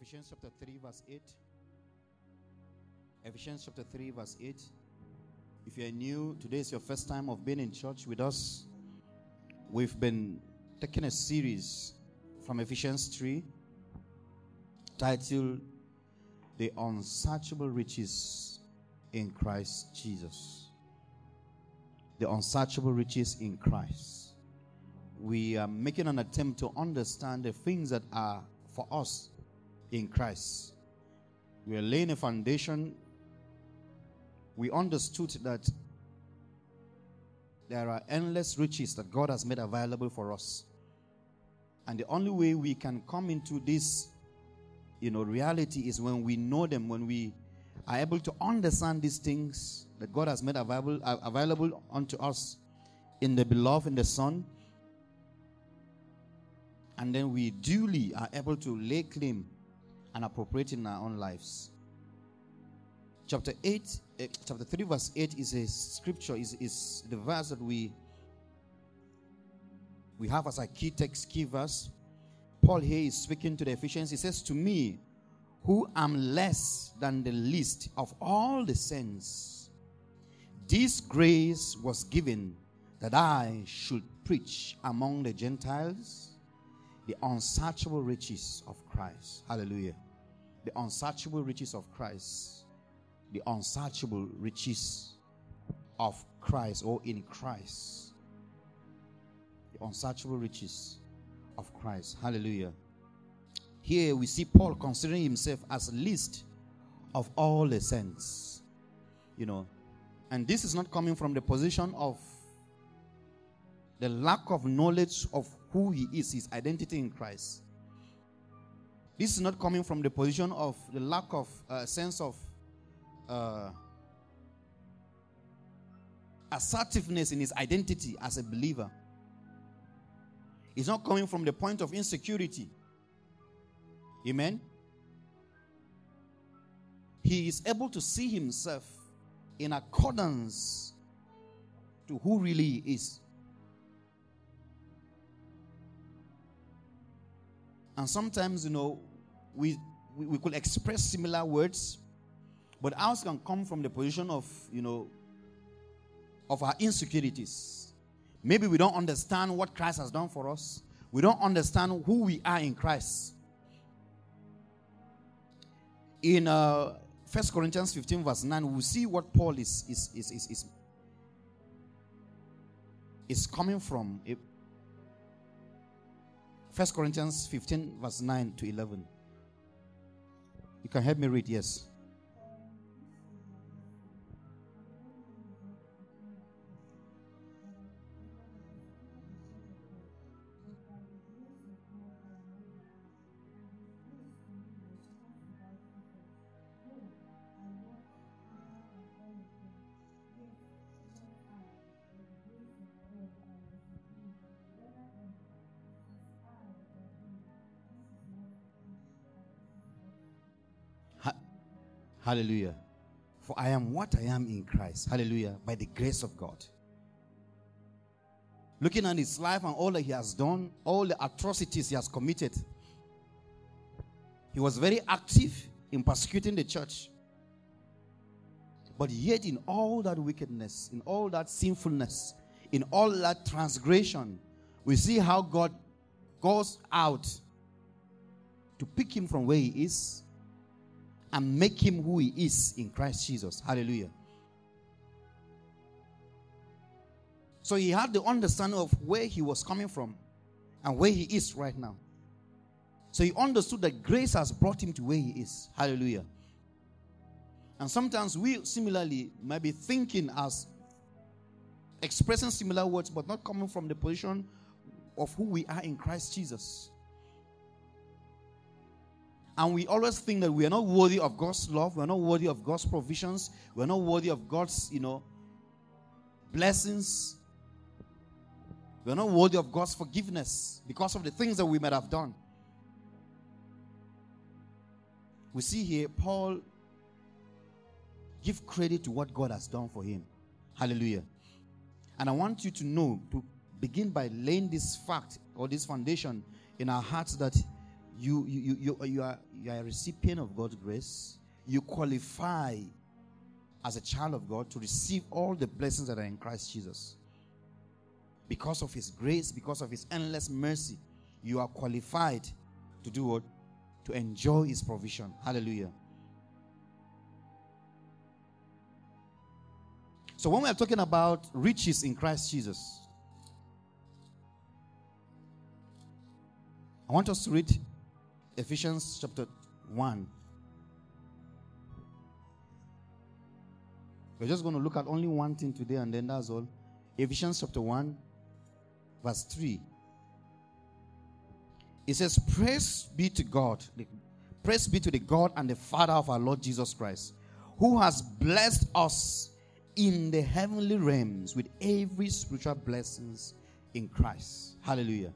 Ephesians chapter 3, verse 8. Ephesians chapter 3, verse 8. If you're new, today is your first time of being in church with us. We've been taking a series from Ephesians 3 titled The Unsearchable Riches in Christ Jesus. The Unsearchable Riches in Christ. We are making an attempt to understand the things that are for us in Christ. We are laying a foundation. We understood that there are endless riches that God has made available for us. And the only way we can come into this, you know, reality is when we know them, when we are able to understand these things that God has made available, uh, available unto us in the beloved, in the Son. And then we duly are able to lay claim and appropriate in our own lives. Chapter 8, uh, chapter 3, verse 8 is a scripture, is, is the verse that we we have as a key text, key verse. Paul here is speaking to the Ephesians. He says, To me, who am less than the least of all the saints, this grace was given that I should preach among the Gentiles the unsearchable riches of Christ. Hallelujah the unsearchable riches of Christ. The unsearchable riches of Christ or in Christ. The unsearchable riches of Christ. Hallelujah. Here we see Paul considering himself as least of all the saints. You know, and this is not coming from the position of the lack of knowledge of who he is, his identity in Christ. This is not coming from the position of the lack of uh, sense of uh, assertiveness in his identity as a believer. It's not coming from the point of insecurity. Amen. He is able to see himself in accordance to who really he is. And sometimes, you know, we, we, we could express similar words, but ours can come from the position of, you know, of our insecurities. Maybe we don't understand what Christ has done for us. We don't understand who we are in Christ. In uh, 1 Corinthians 15, verse 9, we see what Paul is, is, is, is, is, is coming from. 1 Corinthians 15, verse 9 to 11. You can help me read, yes. Hallelujah. For I am what I am in Christ. Hallelujah. By the grace of God. Looking at his life and all that he has done, all the atrocities he has committed, he was very active in persecuting the church. But yet, in all that wickedness, in all that sinfulness, in all that transgression, we see how God goes out to pick him from where he is and make him who he is in Christ Jesus. Hallelujah. So he had the understanding of where he was coming from and where he is right now. So he understood that grace has brought him to where he is. Hallelujah. And sometimes we similarly might be thinking as expressing similar words, but not coming from the position of who we are in Christ Jesus. And we always think that we are not worthy of God's love, we are not worthy of God's provisions, we are not worthy of God's, you know, blessings. We are not worthy of God's forgiveness because of the things that we might have done. We see here Paul give credit to what God has done for him. Hallelujah. And I want you to know, to begin by laying this fact or this foundation in our hearts that You, you, you, you, are, you are a recipient of God's grace. You qualify as a child of God to receive all the blessings that are in Christ Jesus. Because of His grace, because of His endless mercy, you are qualified to do what? To enjoy His provision. Hallelujah. So, when we are talking about riches in Christ Jesus, I want us to read Ephesians chapter 1. We're just going to look at only one thing today and then that's all. Ephesians chapter 1, verse 3. It says, Praise be to God. Praise be to the God and the Father of our Lord Jesus Christ, who has blessed us in the heavenly realms with every spiritual blessings in Christ. Hallelujah.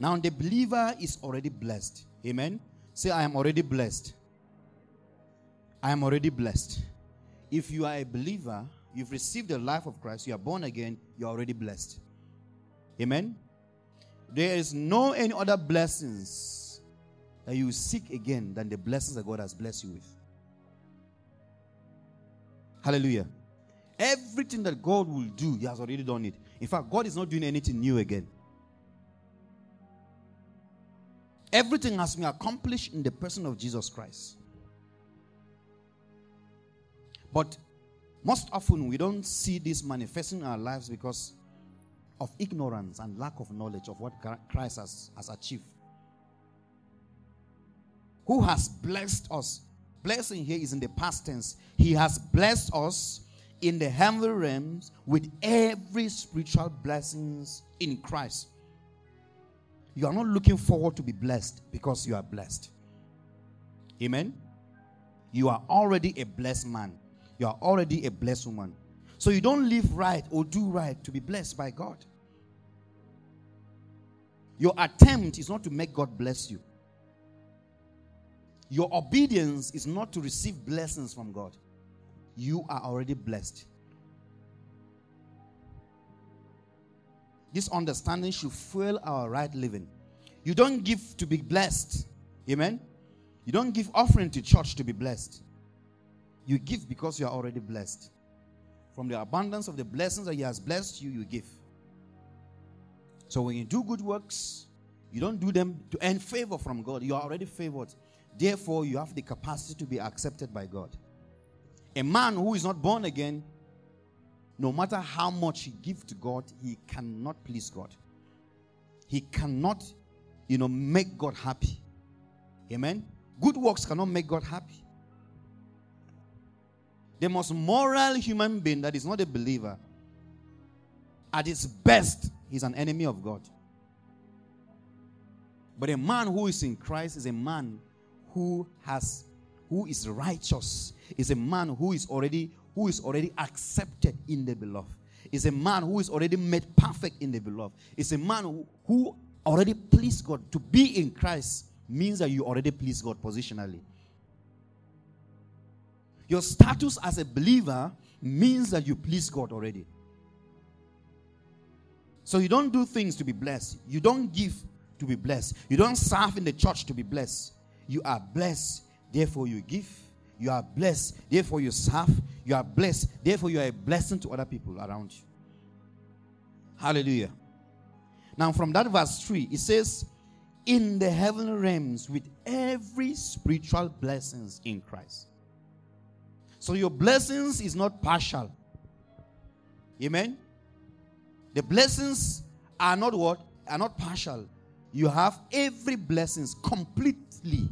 Now the believer is already blessed. Amen. Say, I am already blessed. I am already blessed. If you are a believer, you've received the life of Christ, you are born again, you're already blessed. Amen. There is no any other blessings that you seek again than the blessings that God has blessed you with. Hallelujah. Everything that God will do, He has already done it. In fact, God is not doing anything new again. Everything has been accomplished in the person of Jesus Christ. But most often we don't see this manifesting in our lives because of ignorance and lack of knowledge of what Christ has, has achieved. Who has blessed us? Blessing here is in the past tense. He has blessed us in the heavenly realms with every spiritual blessings in Christ. You are not looking forward to be blessed because you are blessed. Amen. You are already a blessed man. You are already a blessed woman. So you don't live right or do right to be blessed by God. Your attempt is not to make God bless you. Your obedience is not to receive blessings from God. You are already blessed. This understanding should fuel our right living. You don't give to be blessed. Amen. You don't give offering to church to be blessed. You give because you are already blessed. From the abundance of the blessings that He has blessed you, you give. So when you do good works, you don't do them to earn favor from God. You are already favored. Therefore, you have the capacity to be accepted by God. A man who is not born again no matter how much he gives to God, he cannot please God. He cannot, you know, make God happy. Amen. Good works cannot make God happy. The most moral human being that is not a believer, at his best, he's an enemy of God. But a man who is in Christ is a man who has who is righteous, is a man who is already who is already accepted in the beloved. Is a man who is already made perfect in the beloved. Is a man who, who already pleased God. To be in Christ means that you already please God positionally. Your status as a believer means that you please God already. So you don't do things to be blessed. You don't give to be blessed. You don't serve in the church to be blessed. You are blessed, therefore you give. You are blessed, therefore you serve. You are blessed, therefore you are a blessing to other people around you. Hallelujah. Now, from that verse 3, it says, In the heavenly realms with every spiritual blessings in Christ. So your blessings is not partial. Amen. The blessings are not what? Are not partial. You have every blessings completely.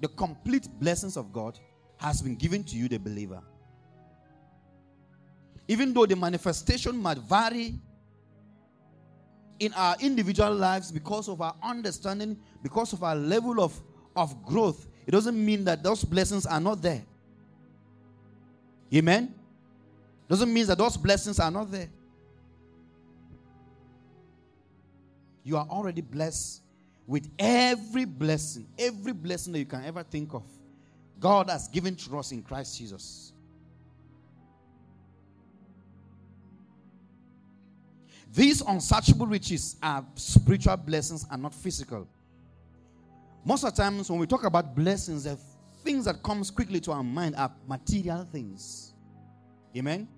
The complete blessings of God has been given to you, the believer. Even though the manifestation might vary in our individual lives because of our understanding, because of our level of, of growth, it doesn't mean that those blessings are not there. Amen? Doesn't mean that those blessings are not there. You are already blessed with every blessing, every blessing that you can ever think of. God has given to us in Christ Jesus. These unsearchable riches are spiritual blessings and not physical. Most of the times when we talk about blessings, the things that comes quickly to our mind are material things. Amen.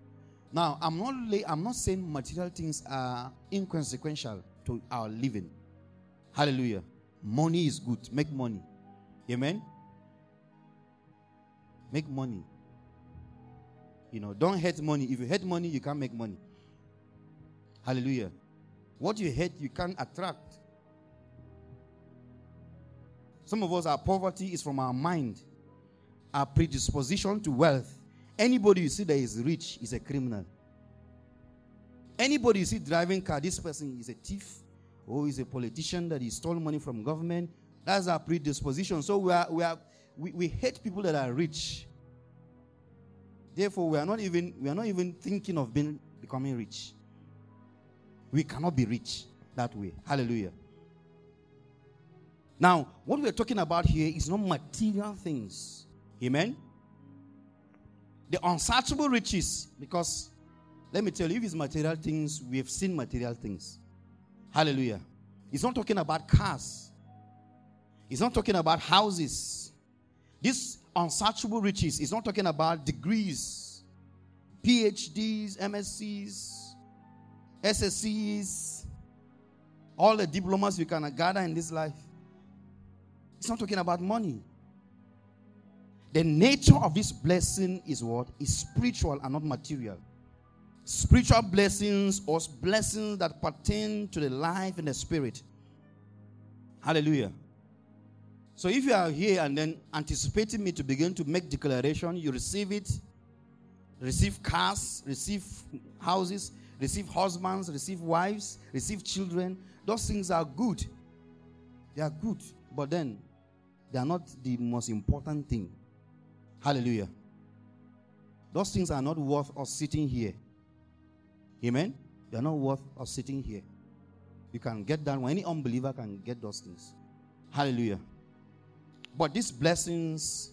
Now, I'm not I'm not saying material things are inconsequential to our living. Hallelujah. Money is good. Make money. Amen. Make money. You know, don't hate money. If you hate money, you can't make money. Hallelujah. What you hate, you can't attract. Some of us, our poverty is from our mind, our predisposition to wealth. Anybody you see that is rich is a criminal. Anybody you see driving car, this person is a thief or is a politician that he stole money from government. That's our predisposition. So we are, we are we, we hate people that are rich. Therefore, we are not even we are not even thinking of being becoming rich. We cannot be rich that way. Hallelujah. Now, what we're talking about here is not material things. Amen. The unsearchable riches, because let me tell you, if it's material things, we have seen material things. Hallelujah. He's not talking about cars. He's not talking about houses. This unsearchable riches is not talking about degrees, PhDs, MSCs, SSCs, all the diplomas we can gather in this life. It's not talking about money. The nature of this blessing is what? Is spiritual and not material. Spiritual blessings or blessings that pertain to the life and the spirit. Hallelujah. So if you are here and then anticipating me to begin to make declaration, you receive it, receive cars, receive houses, receive husbands, receive wives, receive children. Those things are good. They are good, but then they are not the most important thing. Hallelujah. Those things are not worth us sitting here. Amen. They are not worth us sitting here. You can get that. Any unbeliever can get those things. Hallelujah. But these blessings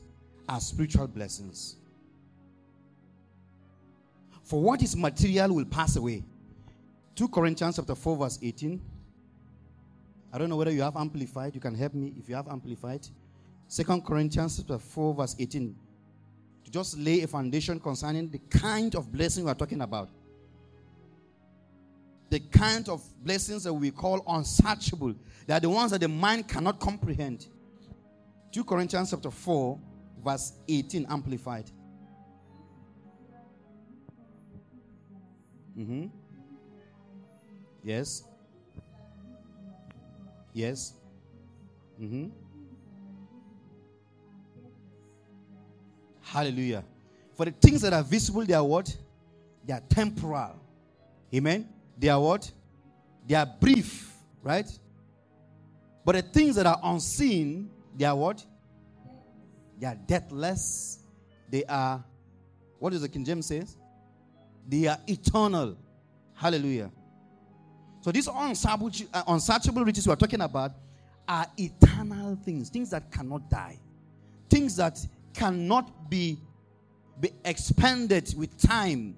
are spiritual blessings. For what is material will pass away. 2 Corinthians chapter 4, verse 18. I don't know whether you have amplified. You can help me if you have amplified. 2 Corinthians chapter 4, verse 18. To just lay a foundation concerning the kind of blessing we are talking about. The kind of blessings that we call unsearchable. They are the ones that the mind cannot comprehend. 2 Corinthians chapter 4, verse 18, amplified. Mm-hmm. Yes. Yes. Mm-hmm. Hallelujah. For the things that are visible, they are what? They are temporal. Amen. They are what? They are brief, right? But the things that are unseen, they are what? They are deathless. They are, what does the King James says? They are eternal. Hallelujah. So these unsearchable, uh, riches we are talking about are eternal things, things that cannot die, things that cannot be, be expanded with time.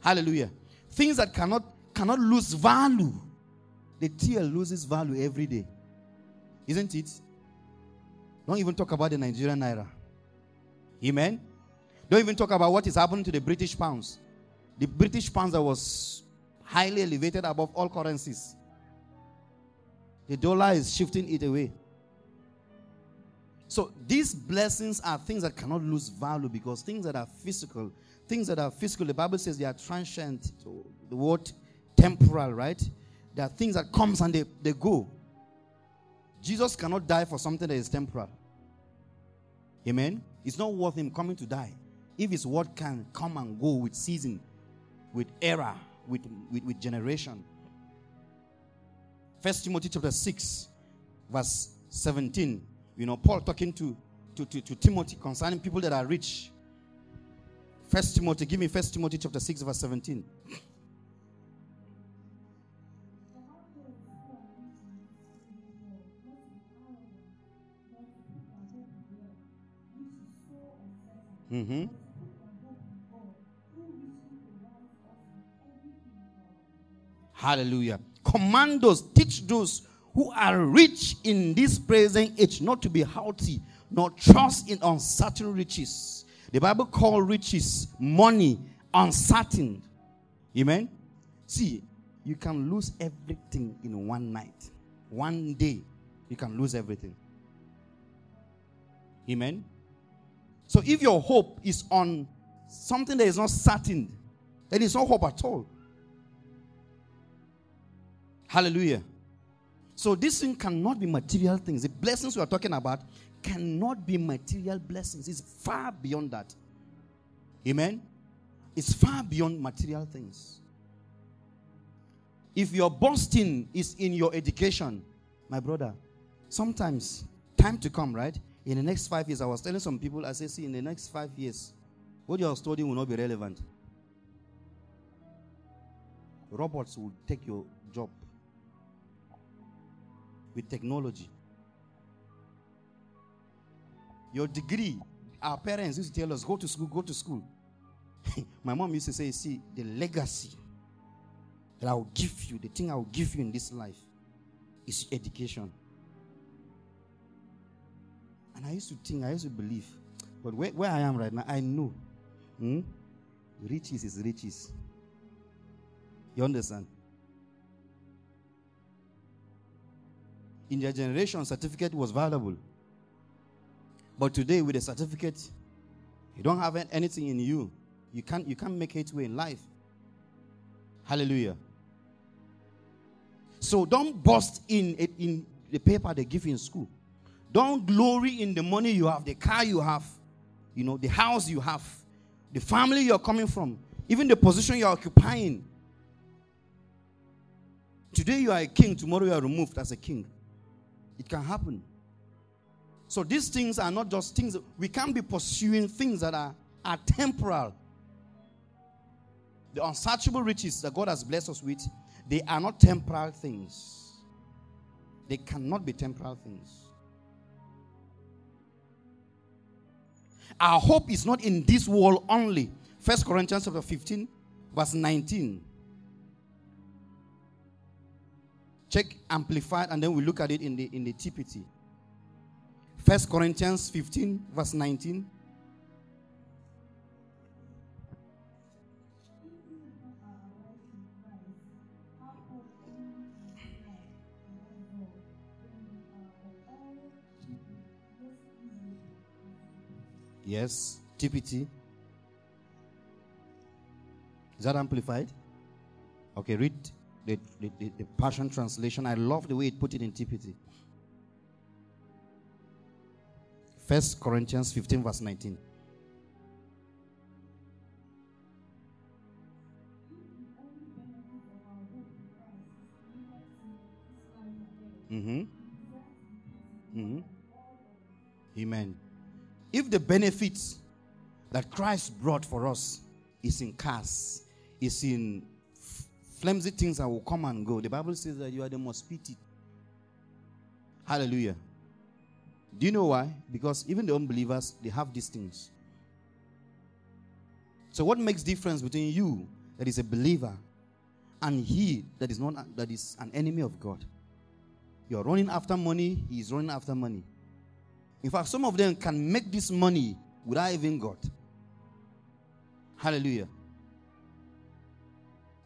Hallelujah. Things that cannot cannot lose value. The tear loses value every day. Isn't it? Don't even talk about the Nigerian naira. Amen. Don't even talk about what is happening to the British pounds. The British pounds that was highly elevated above all currencies. The dollar is shifting it away. So these blessings are things that cannot lose value because things that are physical, things that are physical, the Bible says they are transient. The word temporal, right? There are things that comes and they, they go. Jesus cannot die for something that is temporal. Amen. It's not worth him coming to die. If his word can come and go with season, with era, with, with, with generation. First Timothy chapter 6, verse 17. You know, Paul talking to, to, to, to Timothy concerning people that are rich. First Timothy, give me First Timothy chapter 6, verse 17. Mm-hmm. Hallelujah. Command those, teach those who are rich in this present age, not to be haughty, nor trust in uncertain riches. The Bible called riches money uncertain. Amen. See, you can lose everything in one night. One day, you can lose everything. Amen. So if your hope is on something that is not certain, then it's no hope at all. Hallelujah. So this thing cannot be material things. The blessings we are talking about cannot be material blessings. It's far beyond that. Amen. It's far beyond material things. If your boasting is in your education, my brother, sometimes time to come, right? In the next five years, I was telling some people, I say, see, in the next five years, what you are studying will not be relevant. Robots will take your job with technology. Your degree, our parents used to tell us, go to school, go to school. My mom used to say, see, the legacy that I will give you, the thing I will give you in this life is education. And I used to think, I used to believe, but where, where I am right now, I know hmm, riches is riches. You understand? In their generation, certificate was valuable. But today, with a certificate, you don't have anything in you. You can't, you can't make headway in life. Hallelujah. So don't boast in, in the paper they give you in school. Don't glory in the money you have, the car you have, you know, the house you have, the family you're coming from, even the position you're occupying. Today you are a king, tomorrow you are removed as a king. It can happen. So these things are not just things, we can't be pursuing things that are, are temporal. The unsearchable riches that God has blessed us with, they are not temporal things. They cannot be temporal things. Our hope is not in this world only. First Corinthians chapter 15, verse 19. Check amplified, and then we look at it in the in the TPT. First Corinthians 15, verse 19. Yes, TPT. Is that amplified? Okay, read the, the, the, the Passion Translation. I love the way it put it in TPT. First Corinthians 15, verse 19. Mm-hmm. Mm-hmm. Amen. If the benefits that Christ brought for us is in cars, is in flimsy things that will come and go, the Bible says that you are the most pitied. Hallelujah. Do you know why? Because even the unbelievers, they have these things. So what makes difference between you that is a believer and he that is not that is an enemy of God? You're running after money, he is running after money. In fact, some of them can make this money without even God. Hallelujah.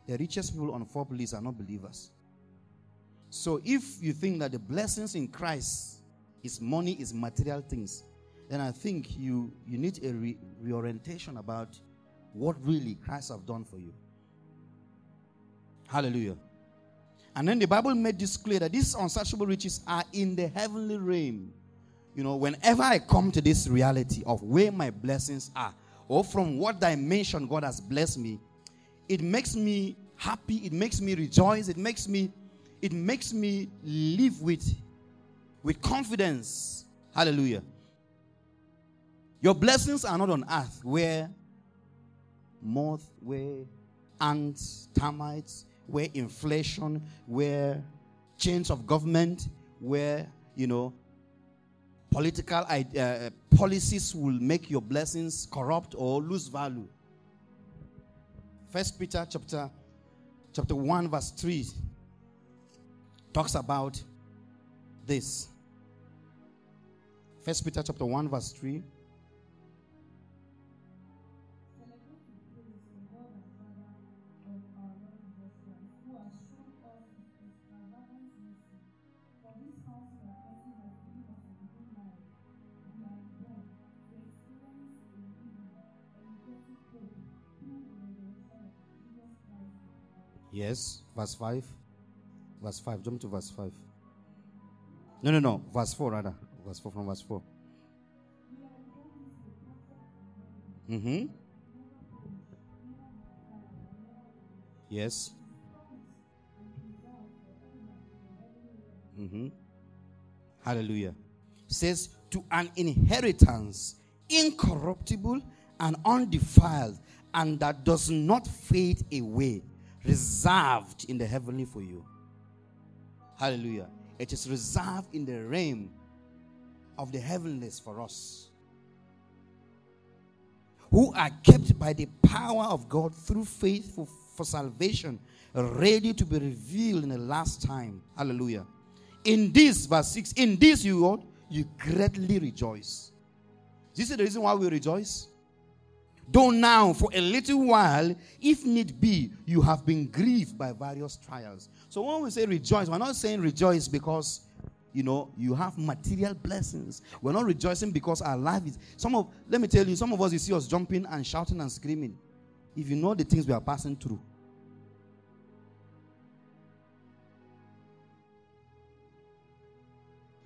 The richest people on Forbes list are not believers. So if you think that the blessings in Christ is money, is material things, then I think you, you need a re- reorientation about what really Christ have done for you. Hallelujah. And then the Bible made this clear that these unsearchable riches are in the heavenly realm. You know, whenever I come to this reality of where my blessings are, or from what dimension God has blessed me, it makes me happy, it makes me rejoice, it makes me it makes me live with with confidence. Hallelujah. Your blessings are not on earth where moth, where ants, termites, where inflation, where change of government, where, you know, political uh, policies will make your blessings corrupt or lose value. First Peter chapter chapter 1 verse 3 talks about this. First Peter chapter 1, verse 3. Yes, verse 5. Verse 5. Jump to verse 5. No, no, no. Verse 4, rather. Verse 4 from verse 4. Mm-hmm. Yes. Mm-hmm. Hallelujah. says to an inheritance incorruptible and undefiled, and that does not fade away, reserved in the heavenly for you. Hallelujah. It is reserved in the realm of the heavenlies for us. Who are kept by the power of God through faith for, for salvation, ready to be revealed in the last time. Hallelujah. In this, verse 6, in this you you greatly rejoice. This is the reason why we rejoice. Though now, for a little while, if need be, you have been grieved by various trials. So when we say rejoice, we're not saying rejoice because you know you have material blessings. We're not rejoicing because our life is some of let me tell you, some of us you see us jumping and shouting and screaming. If you know the things we are passing through.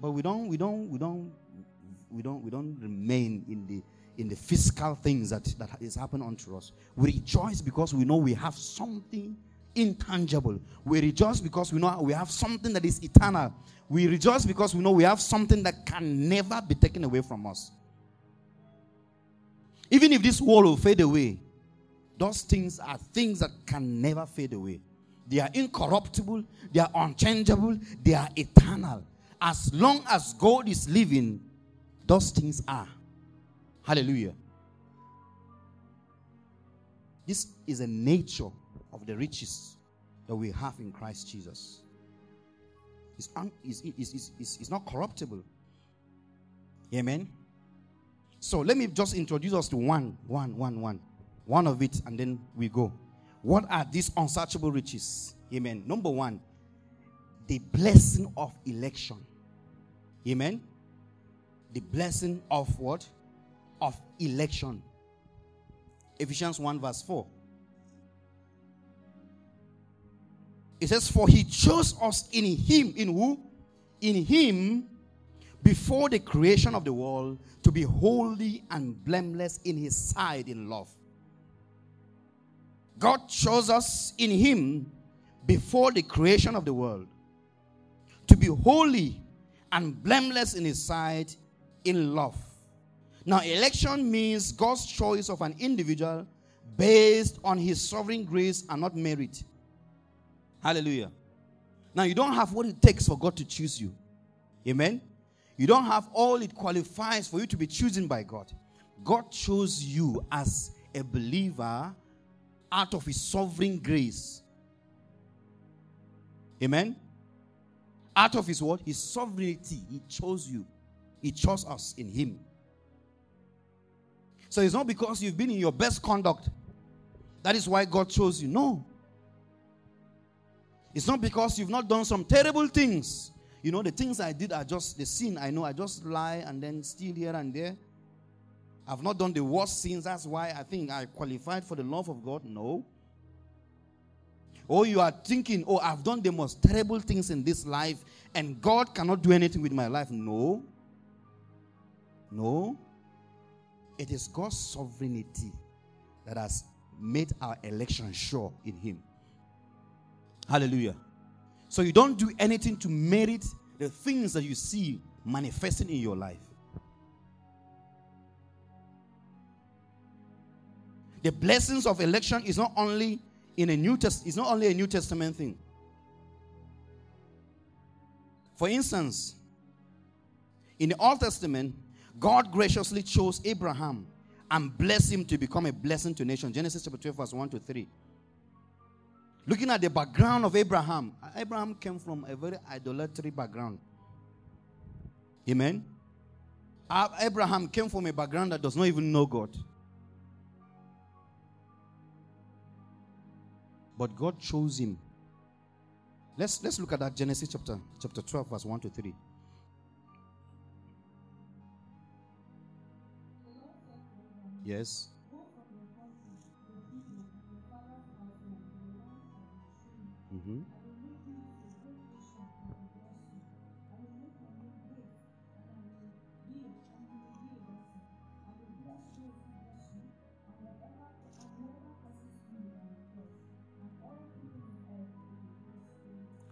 But we don't we don't we don't we don't we don't remain in the in the physical things that, that is happening unto us. We rejoice because we know we have something intangible. We rejoice because we know we have something that is eternal. We rejoice because we know we have something that can never be taken away from us. Even if this world will fade away, those things are things that can never fade away. They are incorruptible, they are unchangeable, they are eternal. As long as God is living, those things are. Hallelujah. This is a nature of the riches that we have in Christ Jesus. It's, un, it's, it's, it's, it's not corruptible. Amen. So let me just introduce us to one, one, one, one. One of it, and then we go. What are these unsearchable riches? Amen. Number one, the blessing of election. Amen. The blessing of what? Of election. Ephesians 1, verse 4. It says, For he chose us in him, in who? In him, before the creation of the world, to be holy and blameless in his sight in love. God chose us in him before the creation of the world to be holy and blameless in his sight in love. Now, election means God's choice of an individual based on his sovereign grace and not merit. Hallelujah. Now, you don't have what it takes for God to choose you. Amen. You don't have all it qualifies for you to be chosen by God. God chose you as a believer out of his sovereign grace. Amen. Out of his word, His sovereignty. He chose you. He chose us in him. So it's not because you've been in your best conduct. That is why God chose you. No. It's not because you've not done some terrible things. You know, the things I did are just the sin. I know I just lie and then steal here and there. I've not done the worst sins. That's why I think I qualified for the love of God. No. Or you are thinking, oh, I've done the most terrible things in this life and God cannot do anything with my life. No. No. It is God's sovereignty that has made our election sure in Him. Hallelujah. So you don't do anything to merit the things that you see manifesting in your life. The blessings of election is not only in a New Test, it's not only a New Testament thing. For instance, in the Old Testament, God graciously chose Abraham and blessed him to become a blessing to nations. Genesis chapter 12, verse 1 to 3. Looking at the background of Abraham, Abraham came from a very idolatry background. Amen. Uh, Abraham came from a background that does not even know God. But God chose him. Let's let's look at that Genesis chapter chapter 12 verse 1 to 3. Yes. Mm-hmm.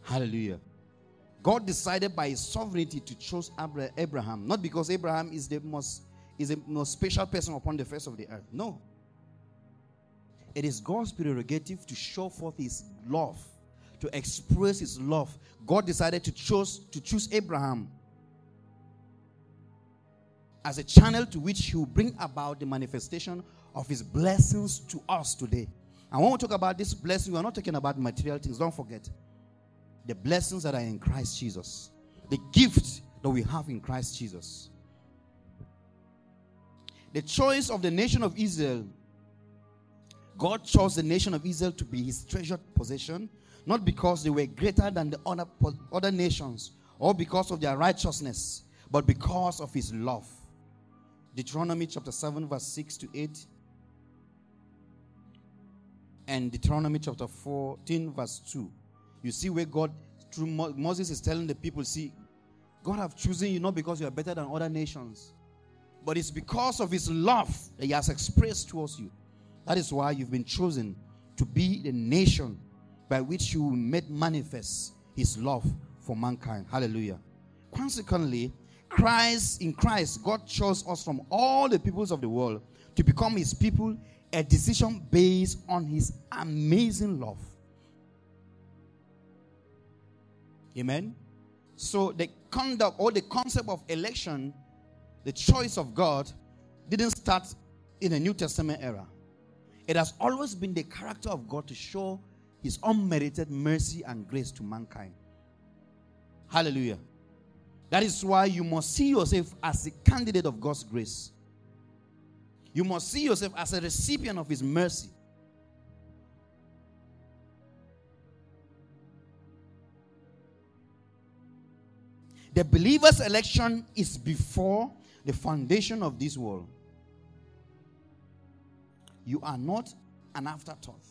Hallelujah. God decided by his sovereignty to choose Abraham, not because Abraham is the most is the most special person upon the face of the earth. No. It is God's prerogative to show forth his love, to express his love. God decided to choose to choose Abraham as a channel to which he will bring about the manifestation of his blessings to us today. And when we talk about this blessing, we are not talking about material things. Don't forget the blessings that are in Christ Jesus, the gift that we have in Christ Jesus. The choice of the nation of Israel, God chose the nation of Israel to be his treasured possession, not because they were greater than the other, other nations or because of their righteousness, but because of his love. Deuteronomy chapter 7, verse 6 to 8 and Deuteronomy chapter 14, verse 2. You see where God, through Moses, is telling the people, see, God have chosen you not because you are better than other nations, but it's because of his love that he has expressed towards you. That is why you've been chosen to be the nation by which you made manifest his love for mankind. Hallelujah. Consequently, Christ, in Christ, God chose us from all the peoples of the world to become his people, a decision based on his amazing love. Amen. So the conduct or the concept of election, the choice of God, didn't start in the New Testament era. It has always been the character of God to show his unmerited mercy and grace to mankind. Hallelujah. That is why you must see yourself as a candidate of God's grace. You must see yourself as a recipient of his mercy. The believer's election is before the foundation of this world. You are not an afterthought.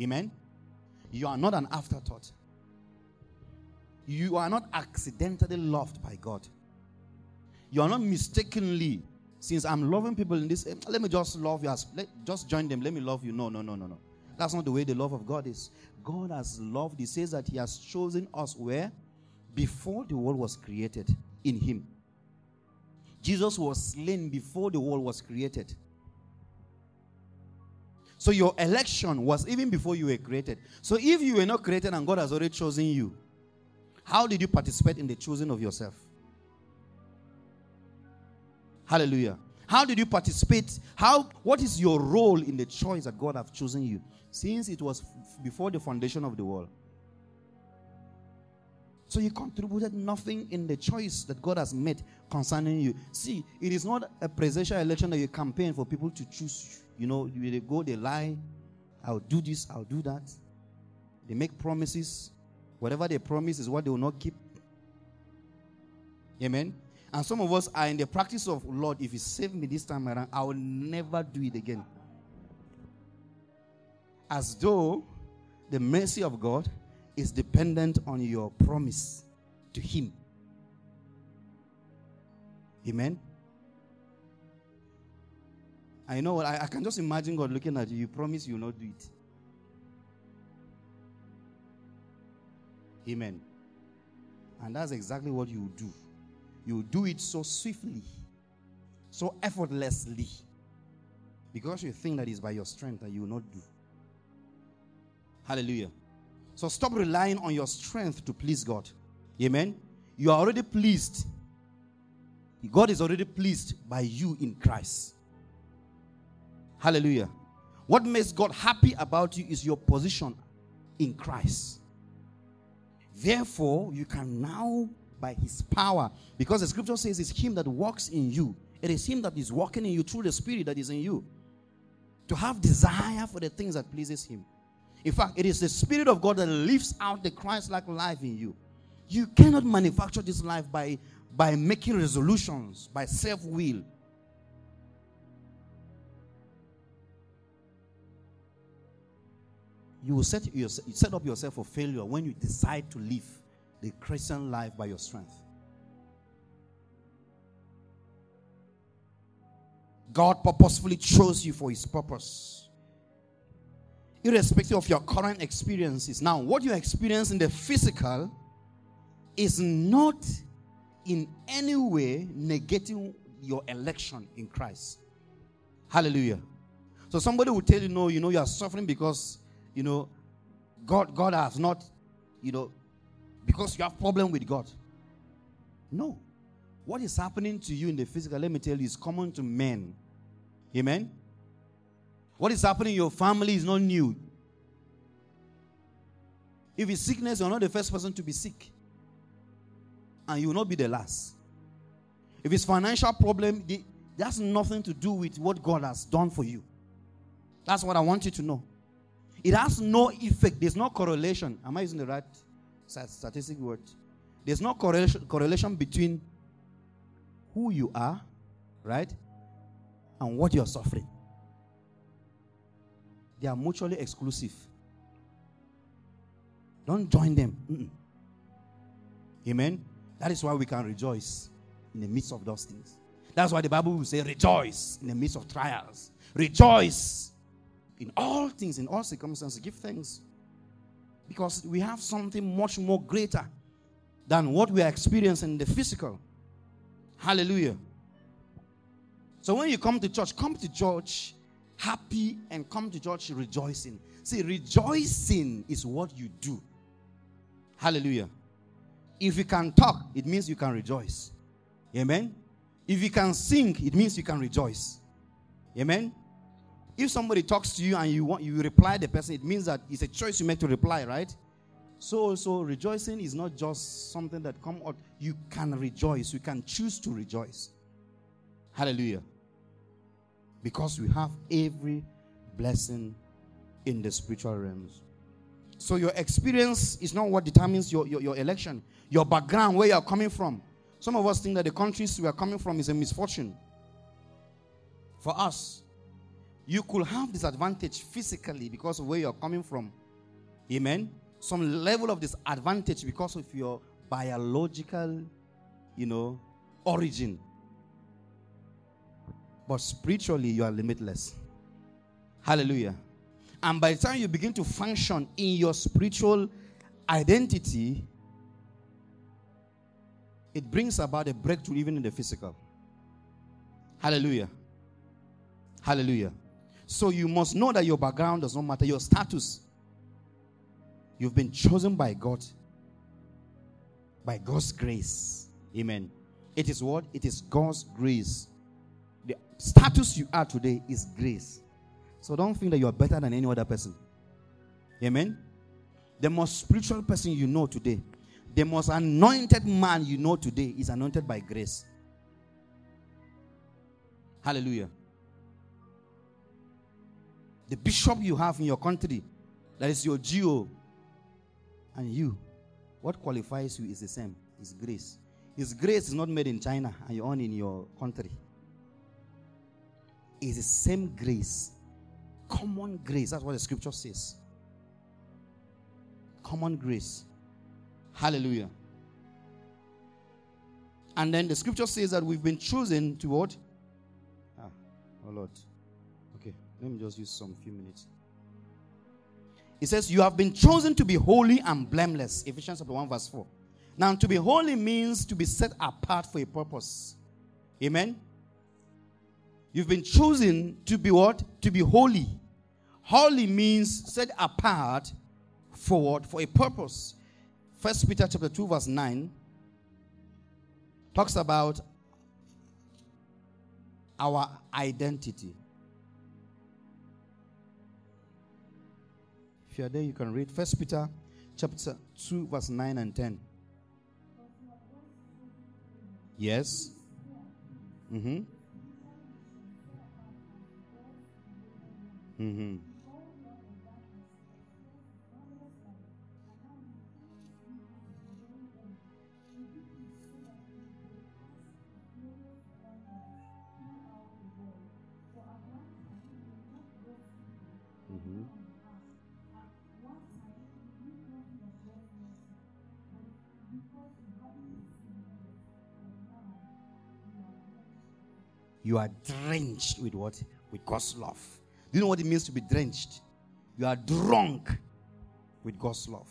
Amen. You are not an afterthought. You are not accidentally loved by God. You are not mistakenly, since I'm loving people in this, eh, let me just love you, as, let, just join them, let me love you. No, no, no, no, no. That's not the way the love of God is. God has loved, He says that He has chosen us where? before the world was created in him. Jesus was slain before the world was created. So your election was even before you were created. So if you were not created and God has already chosen you, how did you participate in the choosing of yourself? Hallelujah. How did you participate? How what is your role in the choice that God have chosen you? Since it was before the foundation of the world. So you contributed nothing in the choice that God has made concerning you. See, it is not a presidential election that you campaign for people to choose. You know, they go, they lie. I'll do this, I'll do that. They make promises. Whatever they promise is what they will not keep. Amen. And some of us are in the practice of, Lord, if you save me this time around, I will never do it again. As though the mercy of God is dependent on your promise to Him. Amen. I know I, I, can just imagine God looking at you. You promise you will not do it. Amen. And that's exactly what you do. You do it so swiftly, so effortlessly, because you think that is by your strength that you will not do. Hallelujah. So stop relying on your strength to please God. Amen. You are already pleased. God is already pleased by you in Christ. Hallelujah. What makes God happy about you is your position in Christ. Therefore, you can now By his power. Because the scripture says it's him that walks in you. It is him that is walking in you through the spirit that is in you. To have desire for the things that pleases him. In fact, it is the spirit of God that lives out the Christ-like life in you. You cannot manufacture this life by, by making resolutions, by self-will. you will set, yourself, set up yourself for failure when you decide to live the Christian life by your strength. God purposefully chose you for his purpose. Irrespective of your current experiences. Now, what you experience in the physical is not in any way negating your election in Christ. Hallelujah. So somebody will tell you, no, you know, you are suffering because you know, God, God has not, you know, because you have problem with God. No. What is happening to you in the physical, let me tell you, is common to men. Amen. What is happening in your family is not new. If it's sickness, you're not the first person to be sick. And you will not be the last. If it's financial problem, that's nothing to do with what God has done for you. That's what I want you to know. It has no effect. There's no correlation. Am I using the right statistic word? There's no correlation, correlation between who you are, right, and what you're suffering. They are mutually exclusive. Don't join them. Mm-mm. Amen. That is why we can rejoice in the midst of those things. That's why the Bible will say, rejoice in the midst of trials. Rejoice in all things, in all circumstances, give thanks. Because we have something much more greater than what we are experiencing in the physical. Hallelujah. So when you come to church, come to church happy and come to church rejoicing. See, rejoicing is what you do. Hallelujah. If you can talk, it means you can rejoice. Amen. If you can sing, it means you can rejoice. Amen. If somebody talks to you and you want you reply the person, it means that it's a choice you make to reply, right? So so rejoicing is not just something that come out. You can rejoice. You can choose to rejoice. Hallelujah. Because we have every blessing in the spiritual realms. So your experience is not what determines your, your, your election. Your background, where you are coming from. Some of us think that the countries we are coming from is a misfortune. For us, you could have disadvantage physically because of where you're coming from. Amen. Some level of disadvantage because of your biological, you know, origin. But spiritually, you are limitless. Hallelujah. And by the time you begin to function in your spiritual identity, it brings about a breakthrough even in the physical. Hallelujah. Hallelujah. So you must know that your background does not matter, your status. You've been chosen by God, by God's grace. Amen. It is what? It is God's grace. Status you are today is grace. So don't think that you are better than any other person. Amen. The most spiritual person you know today, the most anointed man you know today is anointed by grace. Hallelujah the bishop you have in your country, that is your GO, and you, what qualifies you is the same. It's grace. His grace is not made in China and you own in your country. It's the same grace. Common grace. That's what the scripture says. Common grace. Hallelujah. And then the scripture says that we've been chosen to what? Ah, oh Lord. Okay, let me just use some few minutes. It says, You have been chosen to be holy and blameless. Ephesians chapter 1, verse 4. Now, to be holy means to be set apart for a purpose. Amen. You've been chosen to be what? To be holy. Holy means set apart for what? For a purpose. First Peter chapter 2, verse 9 talks about our identity. If you are there, you can read First Peter chapter 2, verse 9 and 10. Yes. Mm-hmm. Mm-hmm. Mm-hmm. You are drenched with what? With God's love. You know what it means to be drenched? You are drunk with God's love.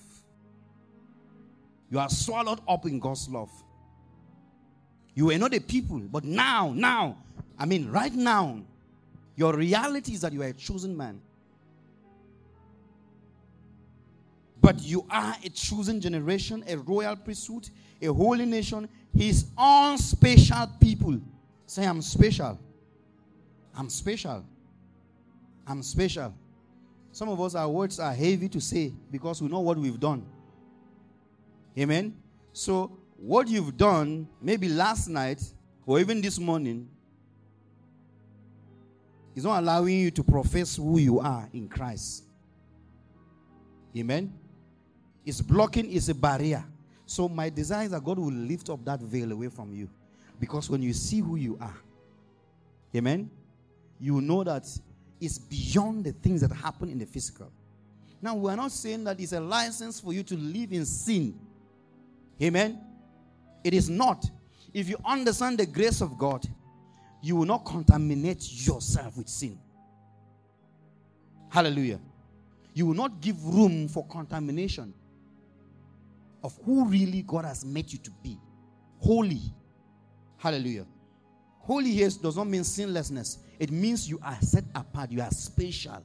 You are swallowed up in God's love. You were not a people, but now, now, I mean, right now, your reality is that you are a chosen man. But you are a chosen generation, a royal priesthood, a holy nation, his own special people. Say, I'm special. I'm special. I'm special. Some of us, our words are heavy to say because we know what we've done. Amen. So, what you've done, maybe last night or even this morning, is not allowing you to profess who you are in Christ. Amen. It's blocking, it's a barrier. So, my desire is that God will lift up that veil away from you. Because when you see who you are, amen, you know that it's beyond the things that happen in the physical. Now, we're not saying that it's a license for you to live in sin. Amen. It is not. If you understand the grace of God, you will not contaminate yourself with sin. Hallelujah. You will not give room for contamination of who really God has made you to be. Holy. Hallelujah. Holy here does not mean sinlessness, it means you are set apart, you are special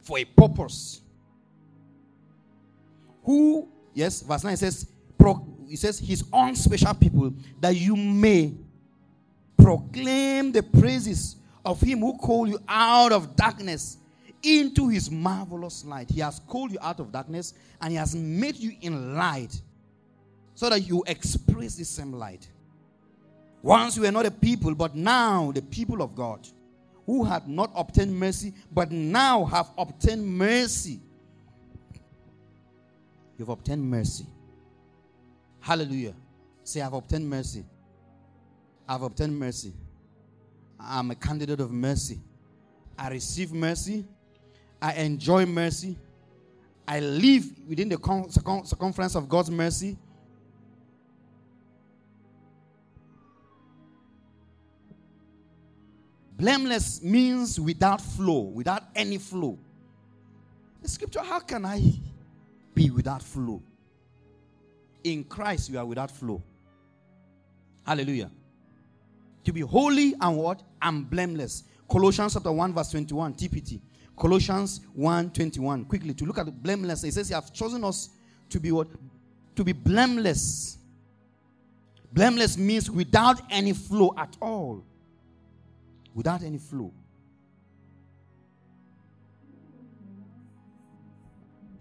for a purpose. Who, yes, verse 9 says, pro, it says, his own special people, that you may proclaim the praises of him who called you out of darkness into his marvelous light. He has called you out of darkness and he has made you in light so that you express the same light. Once we were not a people, but now the people of God who had not obtained mercy, but now have obtained mercy. You've obtained mercy. Hallelujah. Say, I've obtained mercy. I've obtained mercy. I'm a candidate of mercy. I receive mercy. I enjoy mercy. I live within the circumference of God's mercy. Blameless means without flow, without any flow. The scripture, how can I be without flow? In Christ, you are without flow. Hallelujah. To be holy and what? And blameless. Colossians chapter 1, verse 21, TPT. Colossians 1 21. Quickly, to look at the blameless. It says, You have chosen us to be what? To be blameless. Blameless means without any flow at all without any flow.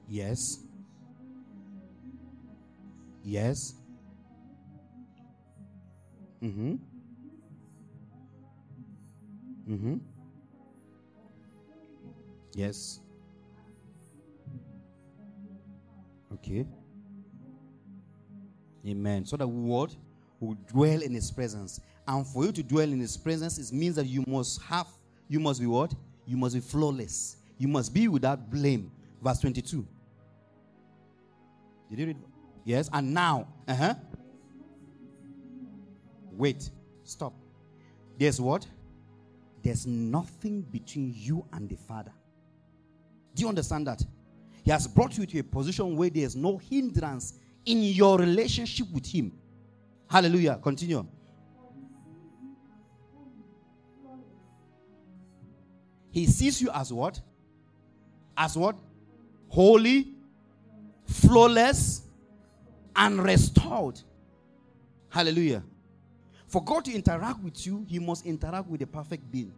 Yes. Yes. Mm-hmm. Mm-hmm. Yes. Okay. Amen. So the word will dwell in his presence. And for you to dwell in his presence, it means that you must have, you must be what? You must be flawless. You must be without blame. Verse 22. Did you read? Yes. And now, uh huh. Wait. Stop. There's what? There's nothing between you and the Father. Do you understand that? He has brought you to a position where there's no hindrance in your relationship with Him. Hallelujah. Continue. He sees you as what? As what? Holy, flawless, and restored. Hallelujah. For God to interact with you, He must interact with a perfect being.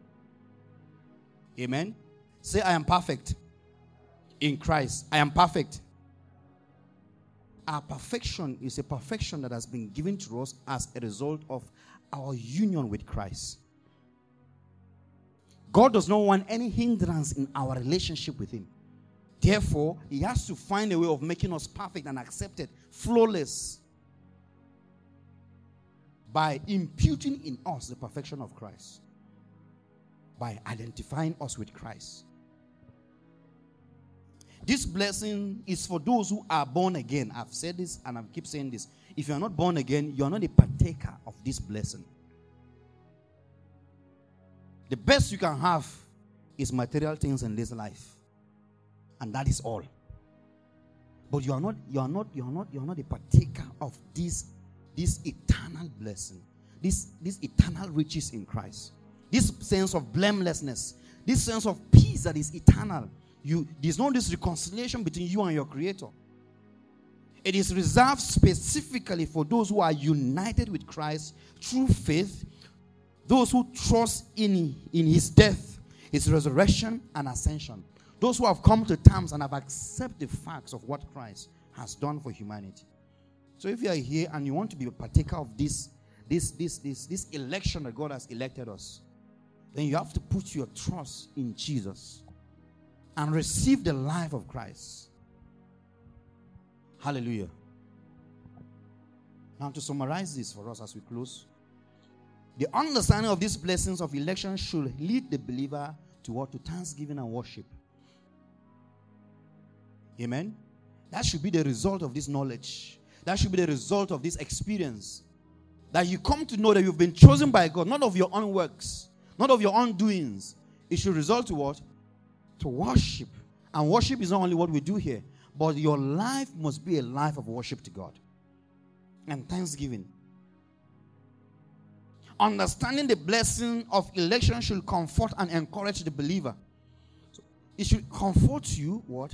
Amen. Say, I am perfect in Christ. I am perfect. our perfection is a perfection that has been given to us as a result of our union with Christ. God does not want any hindrance in our relationship with Him. Therefore, He has to find a way of making us perfect and accepted, flawless, by imputing in us the perfection of Christ, by identifying us with Christ. This blessing is for those who are born again. I've said this and I keep saying this. If you are not born again, you are not a partaker of this blessing. The best you can have is material things in this life. And that is all. But you are not, you are not, you are not, you are not a partaker of this, this eternal blessing, this, this eternal riches in Christ, this sense of blamelessness, this sense of peace that is eternal you there's no this reconciliation between you and your creator. It is reserved specifically for those who are united with Christ through faith, those who trust in, in his death, his resurrection, and ascension. Those who have come to terms and have accepted the facts of what Christ has done for humanity. So if you are here and you want to be a partaker of this, this, this, this, this election that God has elected us, then you have to put your trust in Jesus and receive the life of Christ. Hallelujah. Now, to summarize this for us as we close, the understanding of these blessings of election should lead the believer to what? To thanksgiving and worship. Amen. That should be the result of this knowledge. That should be the result of this experience. That you come to know that you've been chosen by God, not of your own works, not of your own doings. It should result to what? to worship. And worship is not only what we do here, but your life must be a life of worship to God and thanksgiving. Understanding the blessing of election should comfort and encourage the believer. So it should comfort you, what?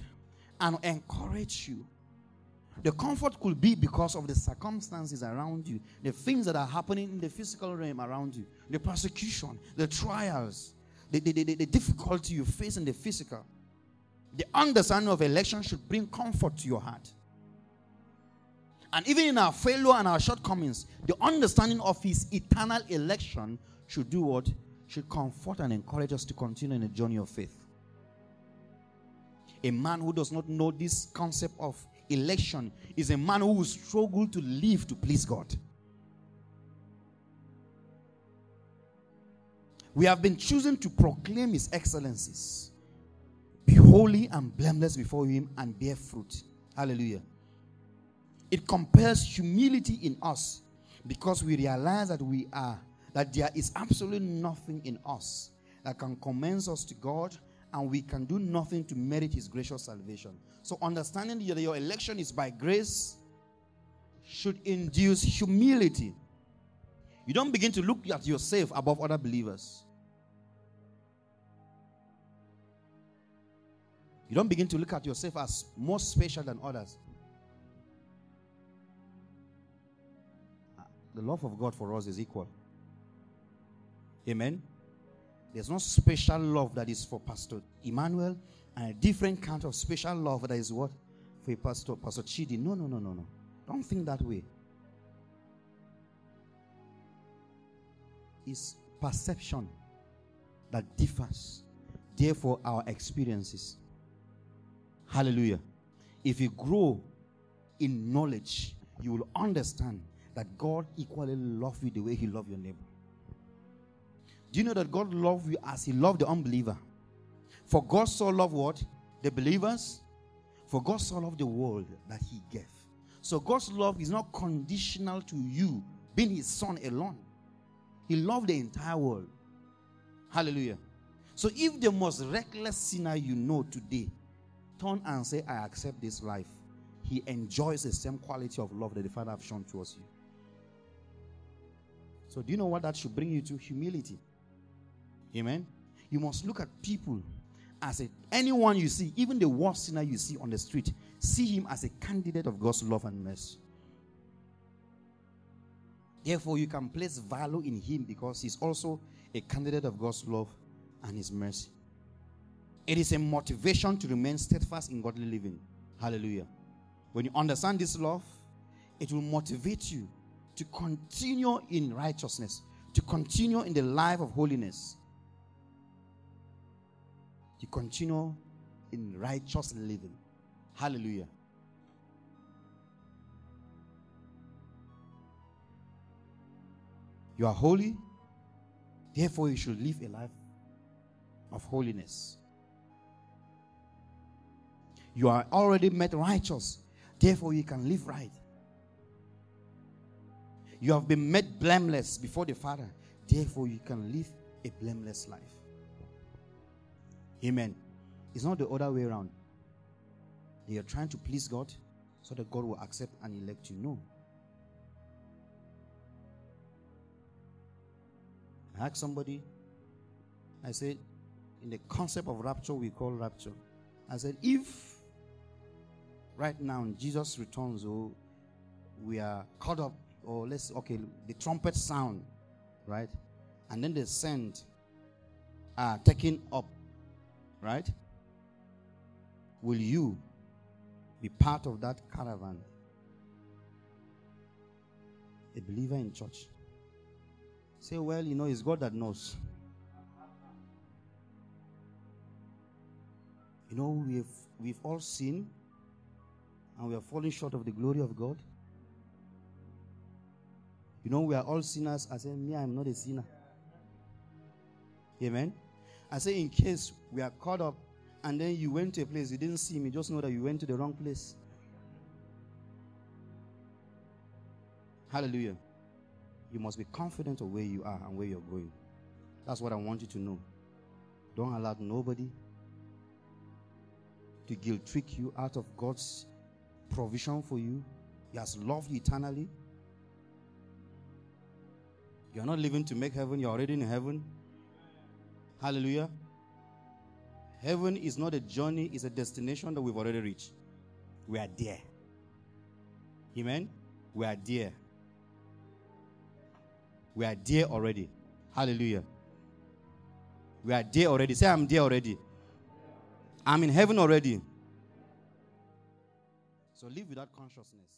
And encourage you. The comfort could be because of the circumstances around you, the things that are happening in the physical realm around you, the persecution, the trials, the, the, the, the difficulty you face in the physical, the understanding of election should bring comfort to your heart. And even in our failure and our shortcomings, the understanding of his eternal election should do what? Should comfort and encourage us to continue in a journey of faith. A man who does not know this concept of election is a man who will struggle to live to please God. We have been chosen to proclaim his excellencies. Be holy and blameless before him and bear fruit. Hallelujah. It compels humility in us because we realize that we are, that there is absolutely nothing in us that can commend us to God and we can do nothing to merit his gracious salvation. So understanding that your election is by grace should induce humility. You don't begin to look at yourself above other believers. You don't begin to look at yourself as more special than others. The love of God for us is equal. Amen. There's no special love that is for Pastor Emmanuel and a different kind of special love that is what? For Pastor Pastor Chidi. No, no, no, no, no. Don't think that way. It's perception that differs. Therefore, our experiences. Hallelujah. If you grow in knowledge, you will understand that God equally loves you the way He loves your neighbor. Do you know that God loves you as He loved the unbeliever? For God so loved what? The believers. For God so loved the world that He gave. So God's love is not conditional to you being His Son alone. He loved the entire world. Hallelujah. So if the most reckless sinner you know today turn and say, I accept this life, he enjoys the same quality of love that the Father has shown towards you. So, do you know what that should bring you to? Humility. Amen. You must look at people as a, anyone you see, even the worst sinner you see on the street, see him as a candidate of God's love and mercy. Therefore, you can place value in him because he's also a candidate of God's love and his mercy. It is a motivation to remain steadfast in godly living. Hallelujah. When you understand this love, it will motivate you to continue in righteousness, to continue in the life of holiness, to continue in righteous living. Hallelujah. You are holy, therefore, you should live a life of holiness. You are already made righteous, therefore, you can live right. You have been made blameless before the Father, therefore, you can live a blameless life. Amen. It's not the other way around. You're trying to please God so that God will accept and elect you. No. I asked somebody, I said, in the concept of rapture, we call rapture. I said, if right now Jesus returns, oh, we are caught up, or let's, okay, the trumpet sound, right? And then the sand are uh, taken up, right? Will you be part of that caravan? A believer in church. Say, well, you know, it's God that knows. You know, we've we've all sinned and we are falling short of the glory of God. You know, we are all sinners. I say, me, I'm not a sinner. Amen. I say, in case we are caught up and then you went to a place you didn't see me, just know that you went to the wrong place. Hallelujah. You must be confident of where you are and where you're going. That's what I want you to know. Don't allow nobody to guilt trick you out of God's provision for you. He has loved you eternally. You're not living to make heaven, you're already in heaven. Hallelujah. Heaven is not a journey, it's a destination that we've already reached. We are there. Amen. We are there. We are there already. Hallelujah. We are there already. Say, I'm there already. I'm in heaven already. So live with that consciousness.